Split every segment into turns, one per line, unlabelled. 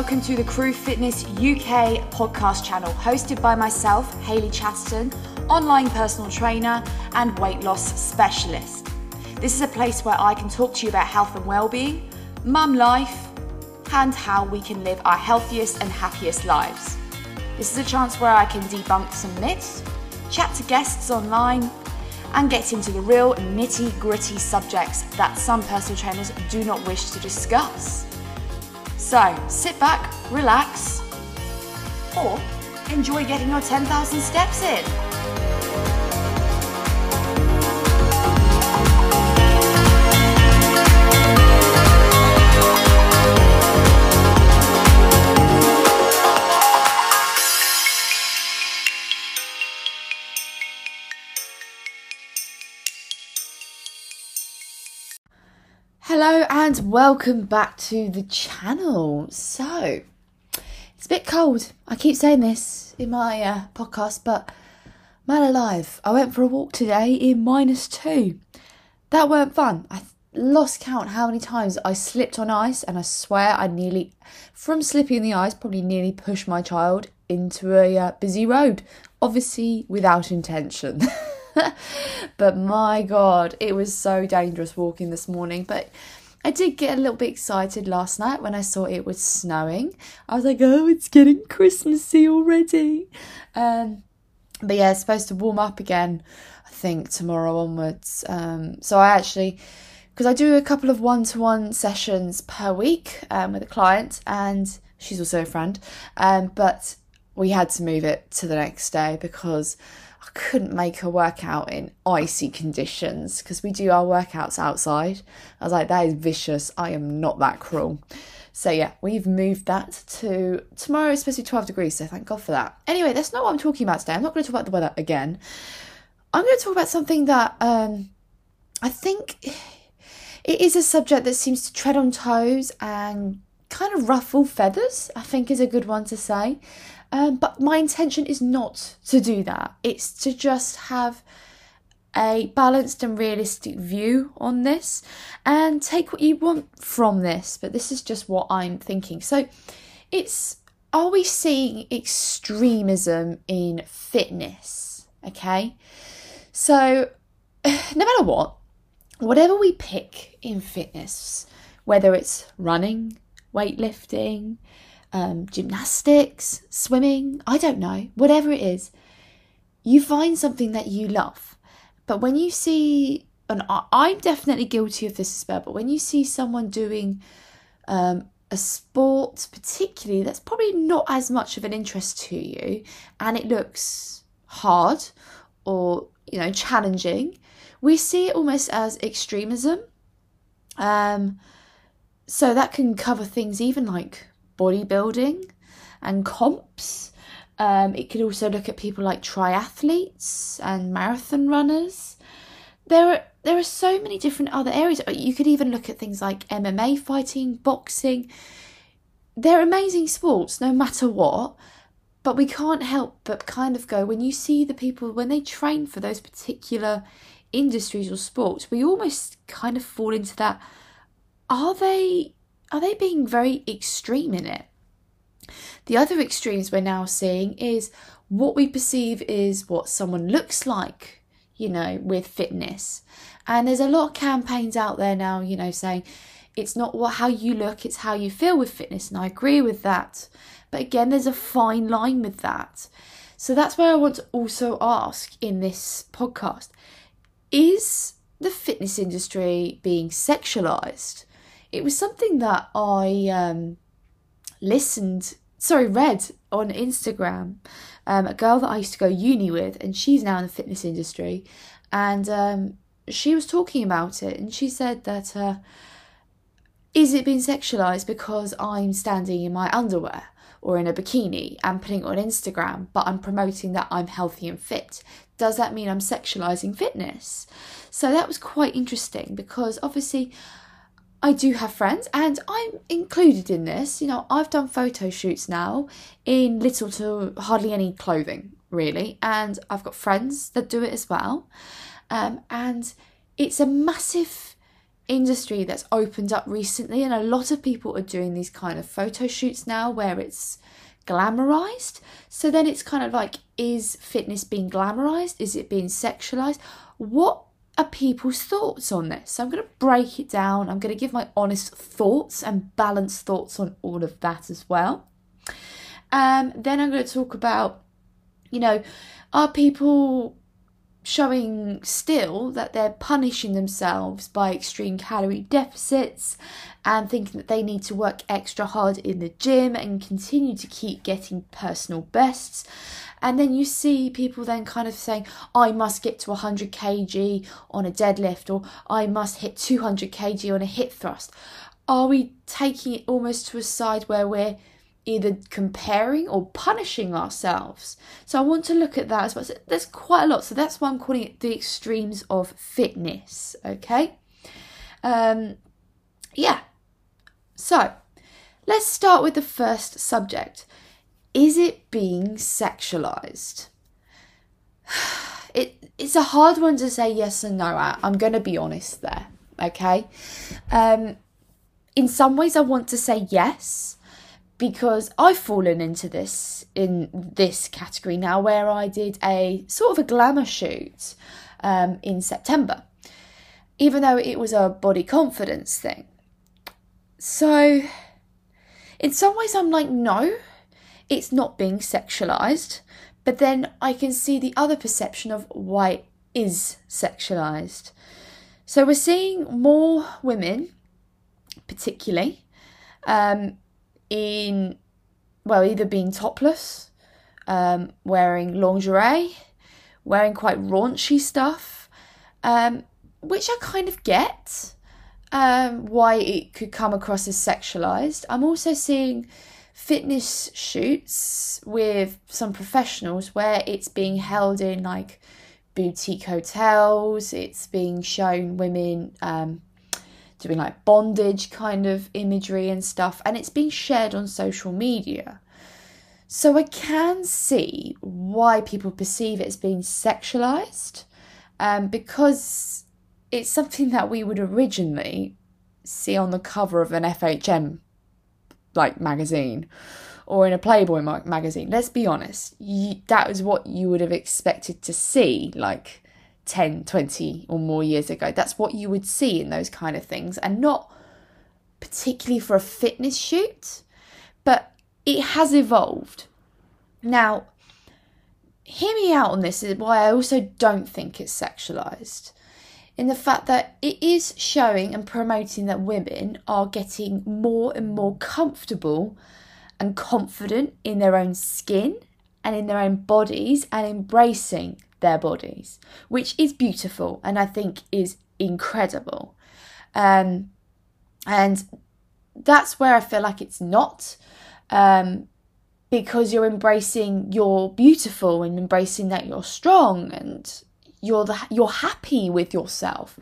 Welcome to the Crew Fitness UK podcast channel, hosted by myself, Hayley Chatterton, online personal trainer and weight loss specialist. This is a place where I can talk to you about health and well-being, mum life, and how we can live our healthiest and happiest lives. This is a chance where I can debunk some myths, chat to guests online, and get into the real nitty gritty subjects that some personal trainers do not wish to discuss. So sit back, relax, or enjoy getting your 10,000 steps in. And welcome back to the channel. So, it's a bit cold. I keep saying this in my uh, podcast, but man alive, I went for a walk today in minus two. That weren't fun. I lost count how many times I slipped on ice, and I swear I nearly, from slipping in the ice, probably nearly pushed my child into a uh, busy road. Obviously, without intention. but my god, it was so dangerous walking this morning. But I did get a little bit excited last night when I saw it was snowing. I was like, oh, it's getting Christmassy already. Um, but yeah, it's supposed to warm up again, I think, tomorrow onwards. Um, so I actually, because I do a couple of one to one sessions per week um, with a client, and she's also a friend. Um, but we had to move it to the next day because I couldn't make her work out in icy conditions because we do our workouts outside. I was like, that is vicious. I am not that cruel. So yeah, we've moved that to tomorrow. It's supposed to be 12 degrees, so thank God for that. Anyway, that's not what I'm talking about today. I'm not going to talk about the weather again. I'm going to talk about something that um, I think it is a subject that seems to tread on toes and kind of ruffle feathers. I think is a good one to say. Um, but my intention is not to do that. It's to just have a balanced and realistic view on this and take what you want from this. But this is just what I'm thinking. So it's are we seeing extremism in fitness? Okay. So no matter what, whatever we pick in fitness, whether it's running, weightlifting, um, gymnastics, swimming, I don't know, whatever it is, you find something that you love. But when you see, and I'm definitely guilty of this as well, but when you see someone doing um, a sport, particularly, that's probably not as much of an interest to you, and it looks hard or, you know, challenging, we see it almost as extremism. Um, so that can cover things even like bodybuilding and comps. Um, it could also look at people like triathletes and marathon runners. There are there are so many different other areas. You could even look at things like MMA fighting, boxing. They're amazing sports, no matter what. But we can't help but kind of go when you see the people when they train for those particular industries or sports, we almost kind of fall into that. Are they are they being very extreme in it? The other extremes we're now seeing is what we perceive is what someone looks like, you know, with fitness. And there's a lot of campaigns out there now, you know, saying it's not what how you look, it's how you feel with fitness. And I agree with that. But again, there's a fine line with that. So that's where I want to also ask in this podcast is the fitness industry being sexualized? It was something that I um, listened, sorry, read on Instagram. Um, a girl that I used to go uni with, and she's now in the fitness industry, and um, she was talking about it, and she said that uh, is it being sexualized because I'm standing in my underwear? or in a bikini and putting it on Instagram, but I'm promoting that I'm healthy and fit. Does that mean I'm sexualizing fitness? So that was quite interesting because obviously I do have friends and I'm included in this. You know, I've done photo shoots now in little to hardly any clothing, really, and I've got friends that do it as well. Um, and it's a massive industry that's opened up recently, and a lot of people are doing these kind of photo shoots now where it's glamorized. So then it's kind of like, is fitness being glamorized? Is it being sexualized? What are people's thoughts on this? So I'm going to break it down. I'm going to give my honest thoughts and balanced thoughts on all of that as well. Um, then I'm going to talk about, you know, are people showing still that they're punishing themselves by extreme calorie deficits and thinking that they need to work extra hard in the gym and continue to keep getting personal bests. And then you see people then kind of saying, I must get to 100 kg on a deadlift or I must hit 200 kg on a hip thrust. Are we taking it almost to a side where we're either comparing or punishing ourselves. So I want to look at that as well. So there's quite a lot. So that's why I'm calling it the extremes of fitness. Okay. Um, yeah. So let's start with the first subject. Is it being sexualized? It, it's a hard one to say yes and no at. I'm going to be honest there. Okay. Um, in some ways, I want to say yes because I've fallen into this in this category now where I did a sort of a glamour shoot um, in September, even though it was a body confidence thing. So, in some ways, I'm like, no, it's not being sexualized. But then I can see the other perception of why it is sexualized. So, we're seeing more women, particularly, um, in, well, either being topless, um, wearing lingerie, wearing quite raunchy stuff, um, which I kind of get um, why it could come across as sexualized. I'm also seeing fitness shoots with some professionals where it's being held in like boutique hotels, it's being shown women um, doing like bondage kind of imagery and stuff, and it's being shared on social media. So I can see why people perceive it as being sexualized, um, because it's something that we would originally see on the cover of an FHM like magazine or in a Playboy magazine. Let's be honest, you, that was what you would have expected to see, like 10, 20 or more years ago. That's what you would see in those kind of things, and not particularly for a fitness shoot, but it has evolved. Now, hear me out on this, is why I also don't think it's sexualized. In the fact that it is showing and promoting that women are getting more and more comfortable and confident in their own skin and in their own bodies and embracing their bodies, which is beautiful and I think is incredible. Um, and that's where I feel like it's not. Um, because you're embracing you're beautiful and embracing that you're strong and you're the, you're happy with yourself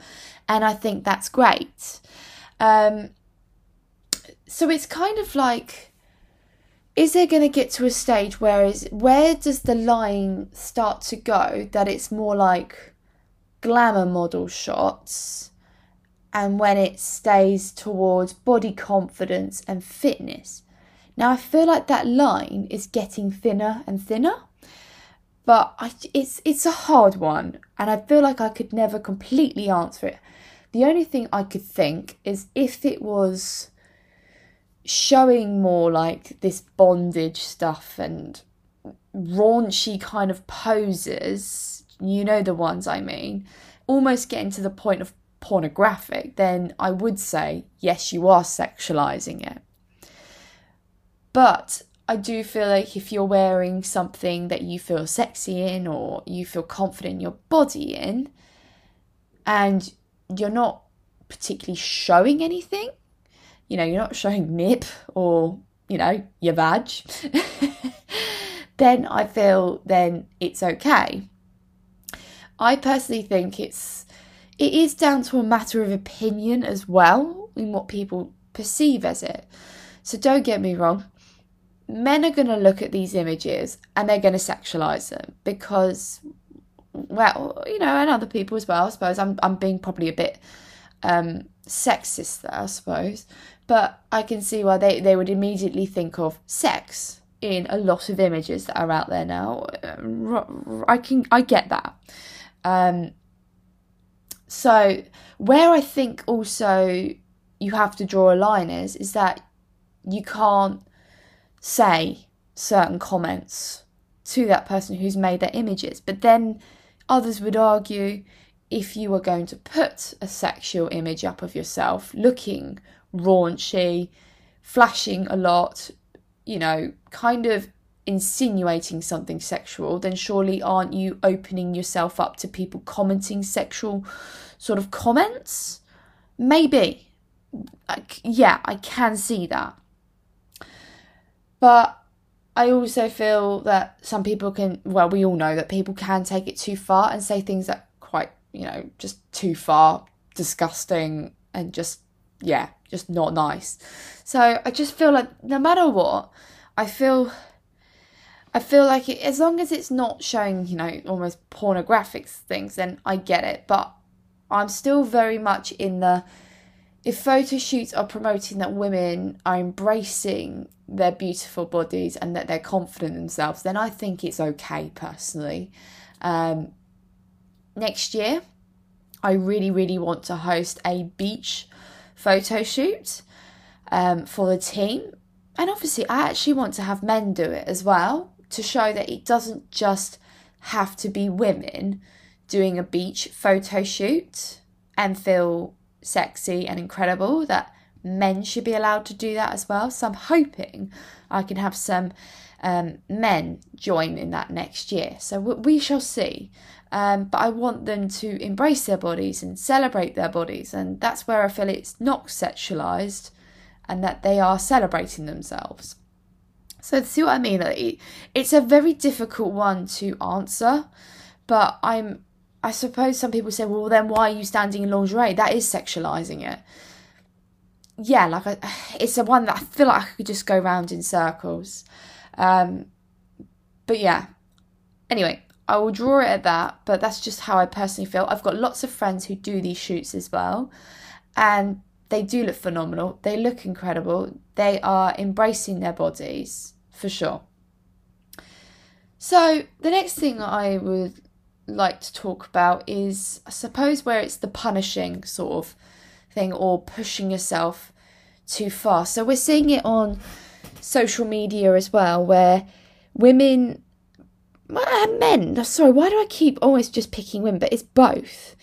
and i think that's great um, so it's kind of like is there going to get to a stage where is where does the line start to go that it's more like glamour model shots and when it stays towards body confidence and fitness? Now i feel like that line is getting thinner and thinner but I, it's it's a hard one and i feel like i could never completely answer it. The only thing i could think is if it was showing more like this bondage stuff and raunchy kind of poses, you know the ones I mean, almost getting to the point of pornographic, then I would say, yes, you are sexualizing it. But I do feel like if you're wearing something that you feel sexy in or you feel confident in your body in, and you're not particularly showing anything, you know, you're not showing nip or, you know, your badge, then I feel then it's okay. I personally think it's it is down to a matter of opinion as well in what people perceive as it. So don't get me wrong. Men are going to look at these images and they're going to sexualize them because well, you know, and other people as well. I suppose I'm I'm being probably a bit um, sexist there, I suppose. But I can see why they, they would immediately think of sex in a lot of images that are out there now. I can I get that. Um, so where I think also you have to draw a line is is that you can't say certain comments to that person who's made their images. But then others would argue if you were going to put a sexual image up of yourself looking raunchy, flashing a lot, you know, kind of insinuating something sexual, then surely aren't you opening yourself up to people commenting sexual sort of comments? Maybe. Like, yeah, I can see that. But I also feel that some people can, well, we all know that people can take it too far and say things that quite, you know, just too far, disgusting, and just, yeah, just not nice. So I just feel like no matter what, I feel. I feel like it, as long as it's not showing, you know, almost pornographic things, then I get it. But I'm still very much in the if photo shoots are promoting that women are embracing their beautiful bodies and that they're confident themselves, then I think it's okay personally. Um, next year, I really, really want to host a beach photo shoot um, for the team. And obviously, I actually want to have men do it as well to show that it doesn't just have to be women doing a beach photo shoot and feel sexy and incredible that men should be allowed to do that as well. So I'm hoping I can have some um, men join in that next year. So we shall see. Um, but I want them to embrace their bodies and celebrate their bodies, and that's where I feel it's not sexualized, and that they are celebrating themselves. So see what I mean? It's a very difficult one to answer, but I'm. I suppose some people say, well, then why are you standing in lingerie? That is sexualizing it yeah, like I, it's a one that I feel like I could just go round in circles. Um, but yeah, anyway, I will draw it at that. But that's just how I personally feel. I've got lots of friends who do these shoots as well, and they do look phenomenal. They look incredible. They are embracing their bodies for sure. So the next thing I would like to talk about is, I suppose, where it's the punishing sort of thing or pushing yourself too far. So we're seeing it on social media as well, where women, men, sorry, why do I keep always just picking women? But it's both.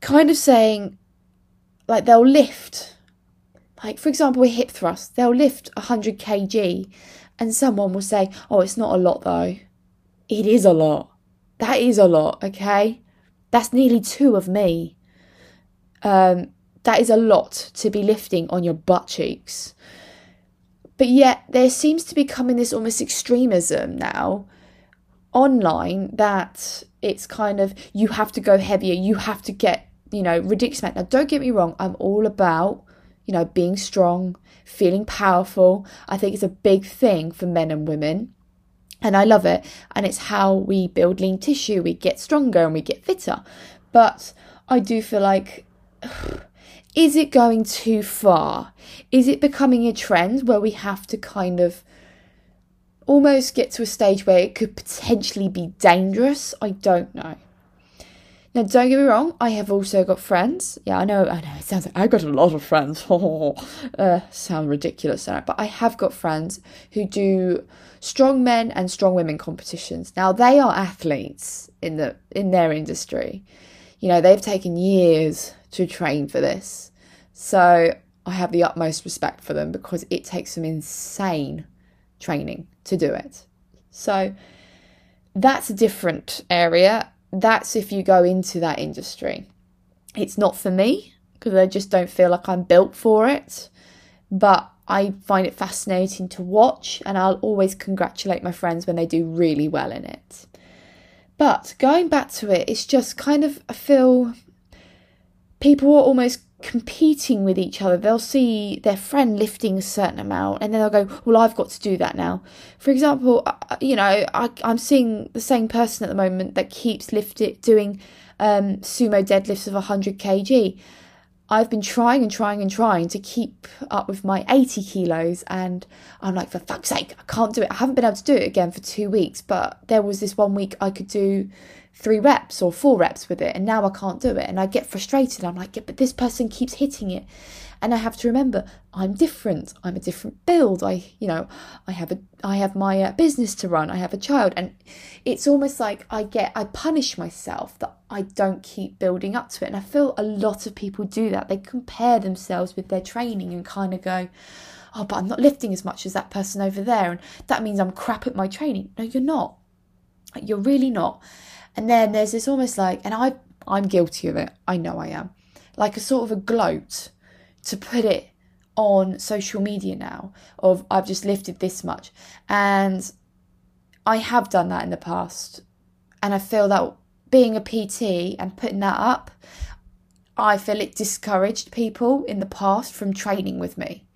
Kind of saying, like, they'll lift, like, for example, with hip thrust, they'll lift 100 kg, and someone will say, oh, it's not a lot though. It is a lot. That is a lot, okay? That's nearly two of me. Um, that is a lot to be lifting on your butt cheeks. But yet, there seems to be coming this almost extremism now online that it's kind of you have to go heavier, you have to get, you know, ridiculous. Now, don't get me wrong, I'm all about, you know, being strong, feeling powerful. I think it's a big thing for men and women. And I love it. And it's how we build lean tissue, we get stronger and we get fitter. But I do feel like is it going too far? Is it becoming a trend where we have to kind of almost get to a stage where it could potentially be dangerous? I don't know. Now, don't get me wrong, I have also got friends. Yeah, I know, I know, it sounds like I've got a lot of friends. uh, sound ridiculous, but I have got friends who do strong men and strong women competitions. Now, they are athletes in the in their industry. You know, they've taken years to train for this. So I have the utmost respect for them because it takes some insane training to do it. So that's a different area. That's if you go into that industry. It's not for me because I just don't feel like I'm built for it. But I find it fascinating to watch, and I'll always congratulate my friends when they do really well in it. But going back to it, it's just kind of, I feel people are almost competing with each other. They'll see their friend lifting a certain amount and then they'll go, Well, I've got to do that now. For example, you know, I, am seeing the same person at the moment that keeps lifting, doing um, sumo deadlifts of 100 kg. I've been trying and trying and trying to keep up with my 80 kilos, and I'm like, for fuck's sake, I can't do it. I haven't been able to do it again for two weeks, but there was this one week I could do three reps or four reps with it, and now I can't do it. And I get frustrated. I'm like, yeah, but this person keeps hitting it. And I have to remember, I'm different. I'm a different build. I, you know, I have a, I have my uh, business to run. I have a child, and it's almost like I get, I punish myself that I don't keep building up to it. And I feel a lot of people do that. They compare themselves with their training and kind of go, oh, but I'm not lifting as much as that person over there, and that means I'm crap at my training. No, you're not. You're really not. And then there's this almost like, and I I'm guilty of it. I know I am. Like a sort of a gloat to put it on social media now of I've just lifted this much. And I have done that in the past. And I feel that being a PT and putting that up, I feel it discouraged people in the past from training with me.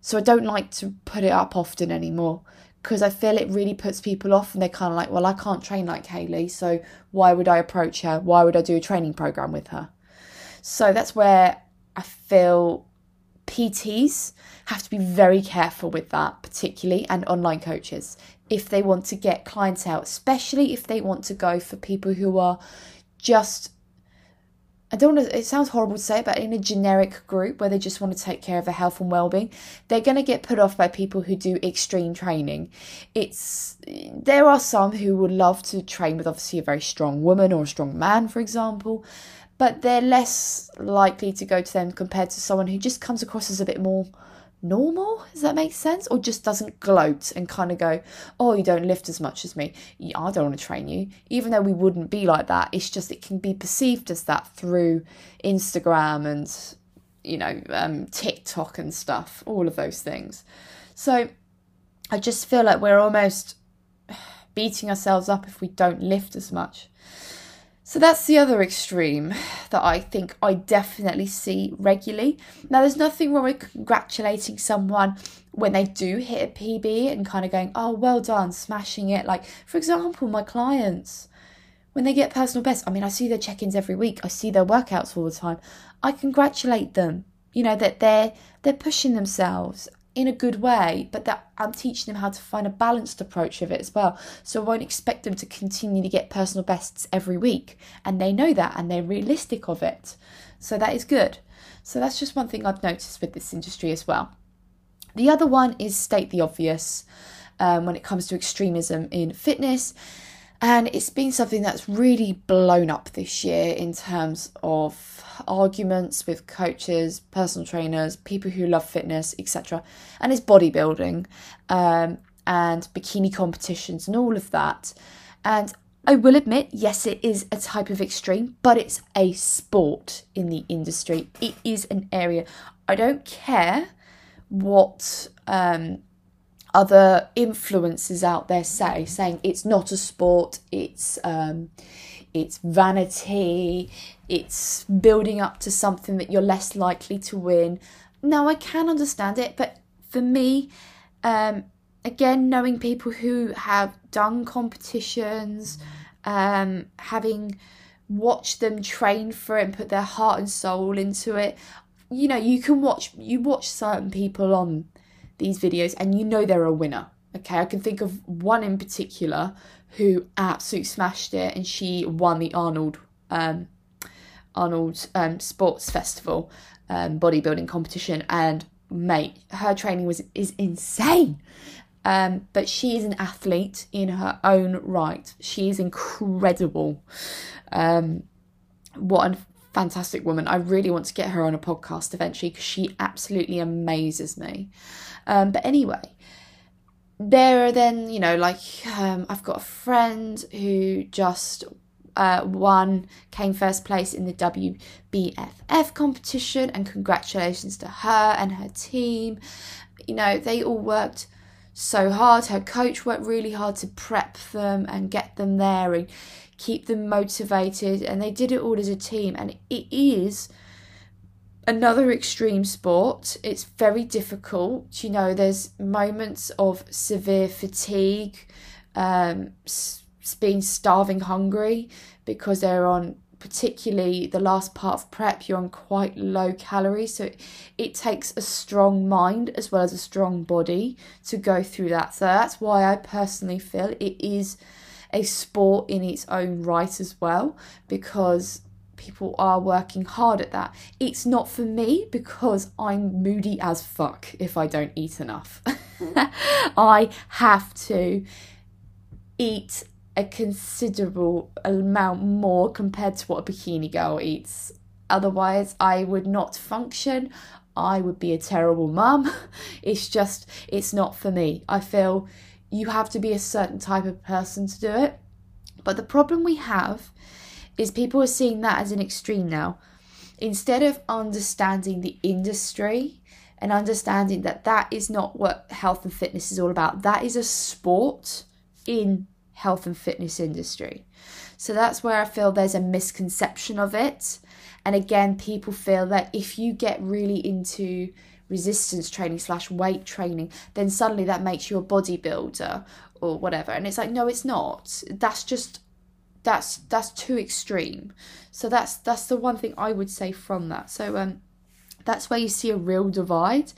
So I don't like to put it up often anymore because I feel it really puts people off and they're kind of like, well, I can't train like Hayley, so why would I approach her? Why would I do a training program with her? So that's where I feel PTs have to be very careful with that, particularly, and online coaches if they want to get clients out, especially if they want to go for people who are just I don't it sounds horrible to say, but in a generic group where they just want to take care of their health and well-being, they're going to get put off by people who do extreme training. It's there are some who would love to train with obviously a very strong woman or a strong man, for example, but they're less likely to go to them compared to someone who just comes across as a bit more normal. Does that make sense? Or just doesn't gloat and kind of go, oh, you don't lift as much as me. I don't want to train you. Even though we wouldn't be like that, it's just it can be perceived as that through Instagram and, you know, um, TikTok and stuff, all of those things. So I just feel like we're almost beating ourselves up if we don't lift as much. So that's the other extreme that I think I definitely see regularly. Now, there's nothing wrong with congratulating someone when they do hit a PB and kind of going, oh, well done, smashing it. Like, for example, my clients, when they get personal best, I mean, I see their check ins every week, I see their workouts all the time. I congratulate them, you know, that they're they're pushing themselves in a good way, but that I'm teaching them how to find a balanced approach of it as well. So I won't expect them to continue to get personal bests every week. And they know that and they're realistic of it. So that is good. So that's just one thing I've noticed with this industry as well. The other one is state the obvious um, when it comes to extremism in fitness. And it's been something that's really blown up this year in terms of arguments with coaches, personal trainers, people who love fitness, etc. And it's bodybuilding um, and bikini competitions and all of that. And I will admit, yes, it is a type of extreme, but it's a sport in the industry. It is an area. I don't care what um, other influences out there say, saying it's not a sport, it's um, it's vanity, it's building up to something that you're less likely to win. Now, I can understand it, but for me, um, again, knowing people who have done competitions, um, having watched them train for it and put their heart and soul into it, you know, you can watch you watch certain people on these videos and you know they're a winner. Okay, I can think of one in particular who absolutely smashed it, and she won the Arnold um, Arnold um, Sports Festival um, bodybuilding competition. And mate, her training was is insane. Um, but she is an athlete in her own right. She is incredible. Um, what a fantastic woman. I really want to get her on a podcast eventually because she absolutely amazes me. Um, but anyway, there are then, you know, like um, I've got a friend who just uh, won, came first place in the WBFF competition, and congratulations to her and her team. You know, they all worked so hard. Her coach worked really hard to prep them and get them there and keep them motivated, and they did it all as a team. And it is another extreme sport. It's very difficult. You know, there's moments of severe fatigue, um, being starving hungry because they're on particularly the last part of prep, you're on quite low calories. So it takes a strong mind as well as a strong body to go through that. So that's why I personally feel it is a sport in its own right as well, because people are working hard at that. It's not for me because I'm moody as fuck if I don't eat enough. I have to eat a considerable amount more compared to what a bikini girl eats. Otherwise, I would not function. I would be a terrible mum. It's just, it's not for me. I feel you have to be a certain type of person to do it. But the problem we have is people are seeing that as an extreme now. Instead of understanding the industry and understanding that that is not what health and fitness is all about, that is a sport in health and fitness industry. So that's where I feel there's a misconception of it. And again, people feel that if you get really into resistance training slash weight training, then suddenly that makes you a bodybuilder or whatever. And it's like, no, it's not. That's just that's that's too extreme. So that's that's the one thing I would say from that. So um that's where you see a real divide.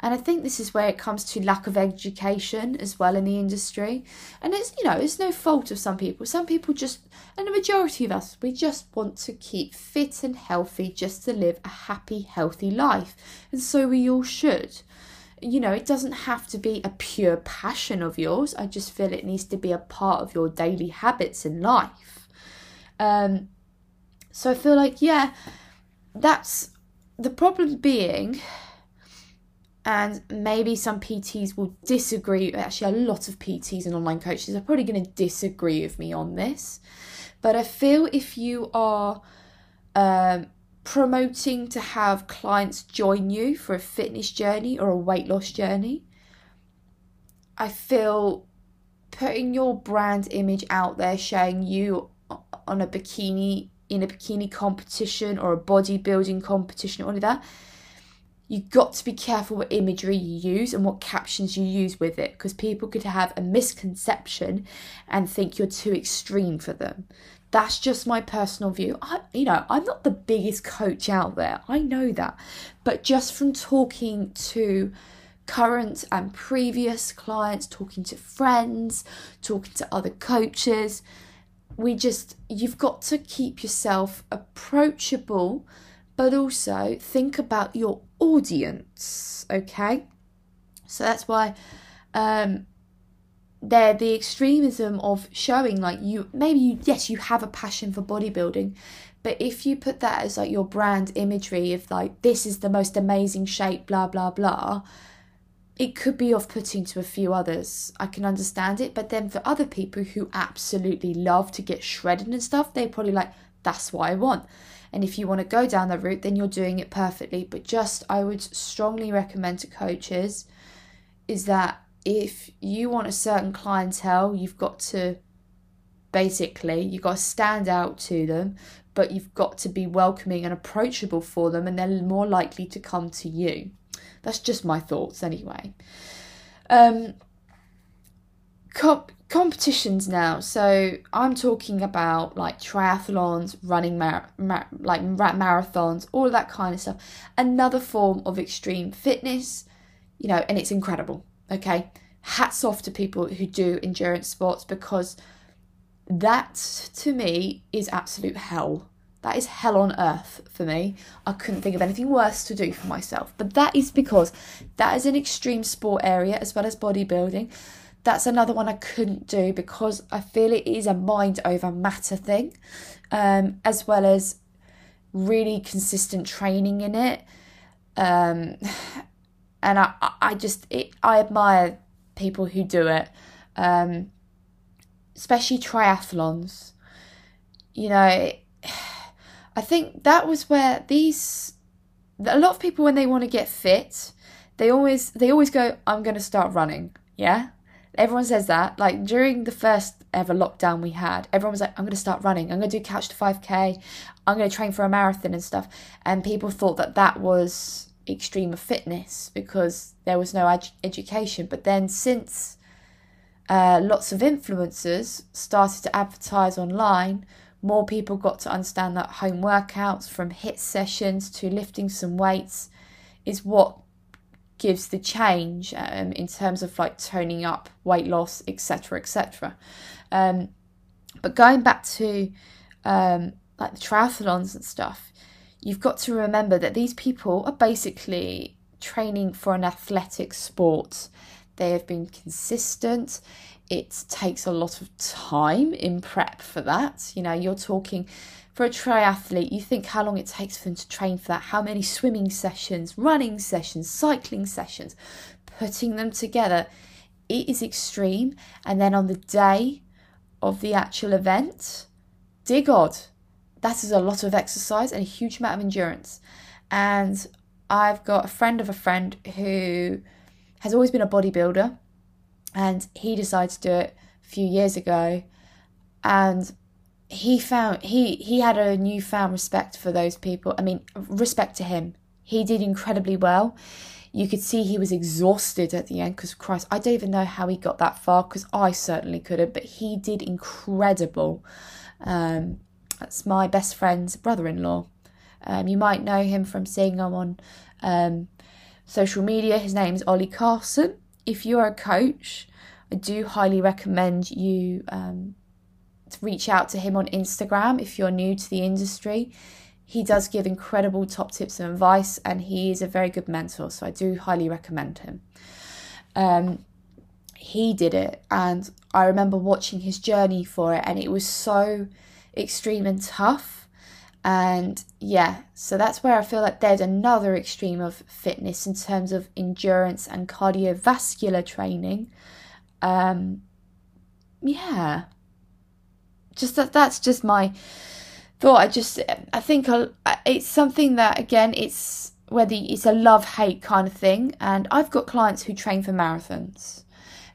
And I think this is where it comes to lack of education as well in the industry. And it's, you know, it's no fault of some people. Some people just, and the majority of us, we just want to keep fit and healthy just to live a happy, healthy life. And so we all should. You know, it doesn't have to be a pure passion of yours. I just feel it needs to be a part of your daily habits in life. Um, so I feel like, yeah, that's the problem being and maybe some PTs will disagree. Actually, a lot of PTs and online coaches are probably going to disagree with me on this. But I feel if you are um, promoting to have clients join you for a fitness journey or a weight loss journey, I feel putting your brand image out there, showing you on a bikini in a bikini competition or a bodybuilding competition, or all of that you got to be careful what imagery you use and what captions you use with it because people could have a misconception and think you're too extreme for them. That's just my personal view. I, you know, I'm not the biggest coach out there. I know that. But just from talking to current and previous clients, talking to friends, talking to other coaches, we just, you've got to keep yourself approachable but also think about your audience, okay? So that's why um, they're the extremism of showing like you maybe you yes you have a passion for bodybuilding but if you put that as like your brand imagery of like this is the most amazing shape blah blah blah it could be off putting to a few others. I can understand it, but then for other people who absolutely love to get shredded and stuff, they're probably like, that's what I want. And if you want to go down that route, then you're doing it perfectly. But just, I would strongly recommend to coaches is that if you want a certain clientele, you've got to basically, you've got to stand out to them, but you've got to be welcoming and approachable for them, and they're more likely to come to you. That's just my thoughts, anyway. Um, competitions now. So I'm talking about like triathlons, running mar-, mar- like marathons, all that kind of stuff. Another form of extreme fitness, you know, and it's incredible. Okay, hats off to people who do endurance sports because that to me is absolute hell. That is hell on earth for me. I couldn't think of anything worse to do for myself. But that is because that is an extreme sport area as well as bodybuilding that's another one I couldn't do because I feel it is a mind over matter thing, um, as well as really consistent training in it. Um, and I, I just, it, I admire people who do it, um, especially triathlons. You know, I think that was where these, a lot of people when they want to get fit, they always, they always go, I'm going to start running. Yeah Everyone says that. Like during the first ever lockdown we had, everyone was like, I'm going to start running. I'm going to do couch to 5K. I'm going to train for a marathon and stuff. And people thought that that was extreme of fitness because there was no ed- education. But then since uh, lots of influencers started to advertise online more people got to understand that home workouts from HIIT sessions to lifting some weights is what gives the change um, in terms of like toning up weight loss etc etc um, but going back to um, like the triathlons and stuff you've got to remember that these people are basically training for an athletic sport they have been consistent it takes a lot of time in prep for that. You know, you're talking for a triathlete, you think how long it takes for them to train for that, how many swimming sessions, running sessions, cycling sessions, putting them together. It is extreme. And then on the day of the actual event, dear God, that is a lot of exercise and a huge amount of endurance. And I've got a friend of a friend who has always been a bodybuilder and he decided to do it a few years ago. And he found he he had a newfound respect for those people i mean respect to him. He did incredibly well. You could see he was exhausted at the end because christ i don't even know how he got that far because i certainly couldn't but he did incredible um, that's my best friend's brother-in-law um, you might know him from seeing him on um, social media his name's ollie carson if you're a coach, I do highly recommend you um, to reach out to him on Instagram if you're new to the industry. He does give incredible top tips and advice, and he is a very good mentor, so I do highly recommend him. Um, he did it, and I remember watching his journey for it, and it was so extreme and tough and yeah, so that's where I feel like there's another extreme of fitness in terms of endurance and cardiovascular training. Um, yeah, just that that's just my thought. I just I think I'll, it's something that again it's whether it's a love hate kind of thing. And I've got clients who train for marathons.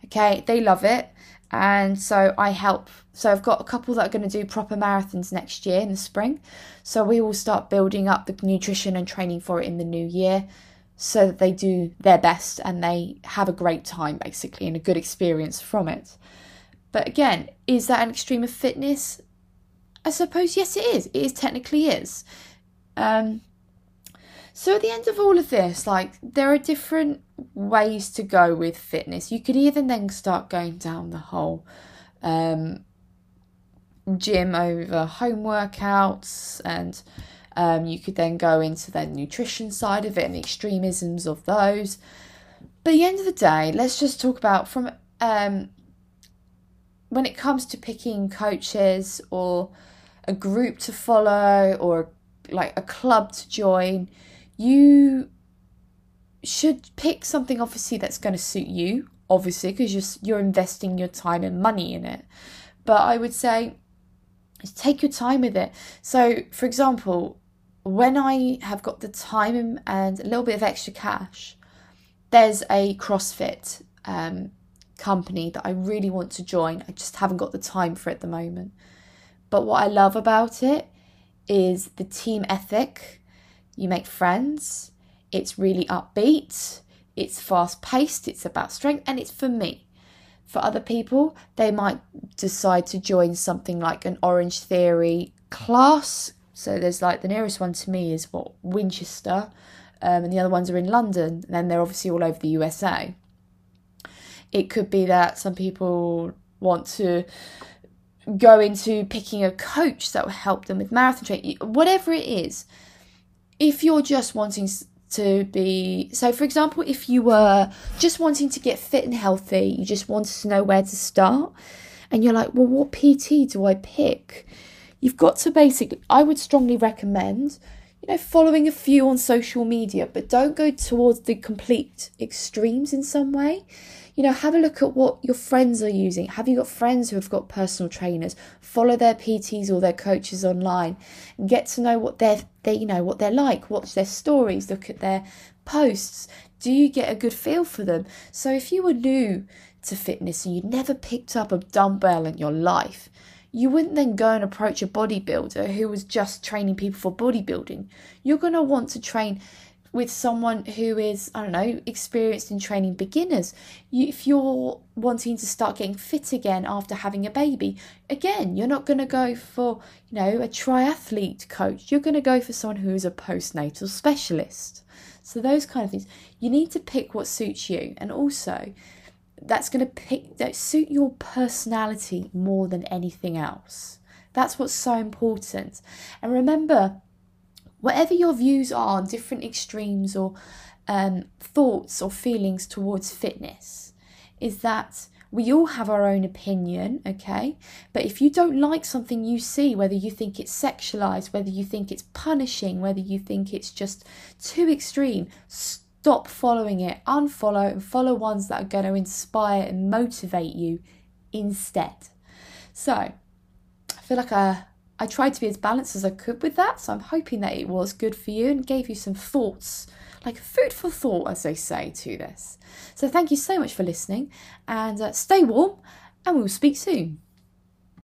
Okay, they love it, and so I help. So I've got a couple that are going to do proper marathons next year in the spring. So we will start building up the nutrition and training for it in the new year so that they do their best and they have a great time basically and a good experience from it. But again, is that an extreme of fitness? I suppose yes it is. It is technically is. Um, so at the end of all of this, like there are different ways to go with fitness. You could even then start going down the whole um, gym over home workouts, and um, you could then go into the nutrition side of it and the extremisms of those. But at the end of the day, let's just talk about from um, when it comes to picking coaches or a group to follow or like a club to join you should pick something obviously that's going to suit you obviously because you're you're investing your time and money in it. But i would say take your time with it. So for example when i have got the time and a little bit of extra cash there's a crossfit um, company that i really want to join. I just haven't got the time for it at the moment. But what i love about it is the team ethic. You make friends, it's really upbeat, it's fast paced, it's about strength, and it's for me. For other people, they might decide to join something like an Orange Theory class. So there's like the nearest one to me is what Winchester, um, and the other ones are in London. And then they're obviously all over the USA. It could be that some people want to go into picking a coach that will help them with marathon training, whatever it is if you're just wanting to be so for example if you were just wanting to get fit and healthy you just wanted to know where to start and you're like well what pt do i pick? You've got to basically i would strongly recommend you know following a few on social media but don't go towards the complete extremes in some way you know, have a look at what your friends are using. Have you got friends who have got personal trainers? Follow their PTs or their coaches online get to know what they're they you know what they're like. Watch their stories, look at their posts. Do you get a good feel for them? So if you were new to fitness and you'd never picked up a dumbbell in your life, you wouldn't then go and approach a bodybuilder who was just training people for bodybuilding. You're going to want to train with someone who is, I don't know, experienced in training beginners. You, if you're wanting to start getting fit again after having a baby, again, you're not going to go for, you know, a triathlete coach. You're going to go for someone who is a postnatal specialist. So those kind of things. You need to pick what suits you, and also that's going to pick that suit your personality more than anything else. That's what's so important. And remember, whatever your views are on different extremes or um, thoughts or feelings towards fitness, is that we all have our own opinion, okay? But if you don't like something you see, whether you think it's sexualized, whether you think it's punishing, whether you think it's just too extreme, stop following it, unfollow, and follow ones that are going to inspire and motivate you instead. So, I feel like I I tried to be as balanced as I could with that, so I'm hoping that it was good for you and gave you some thoughts, like food for thought, as they say, to this. So thank you so much for listening, and uh, stay warm, and we'll speak soon.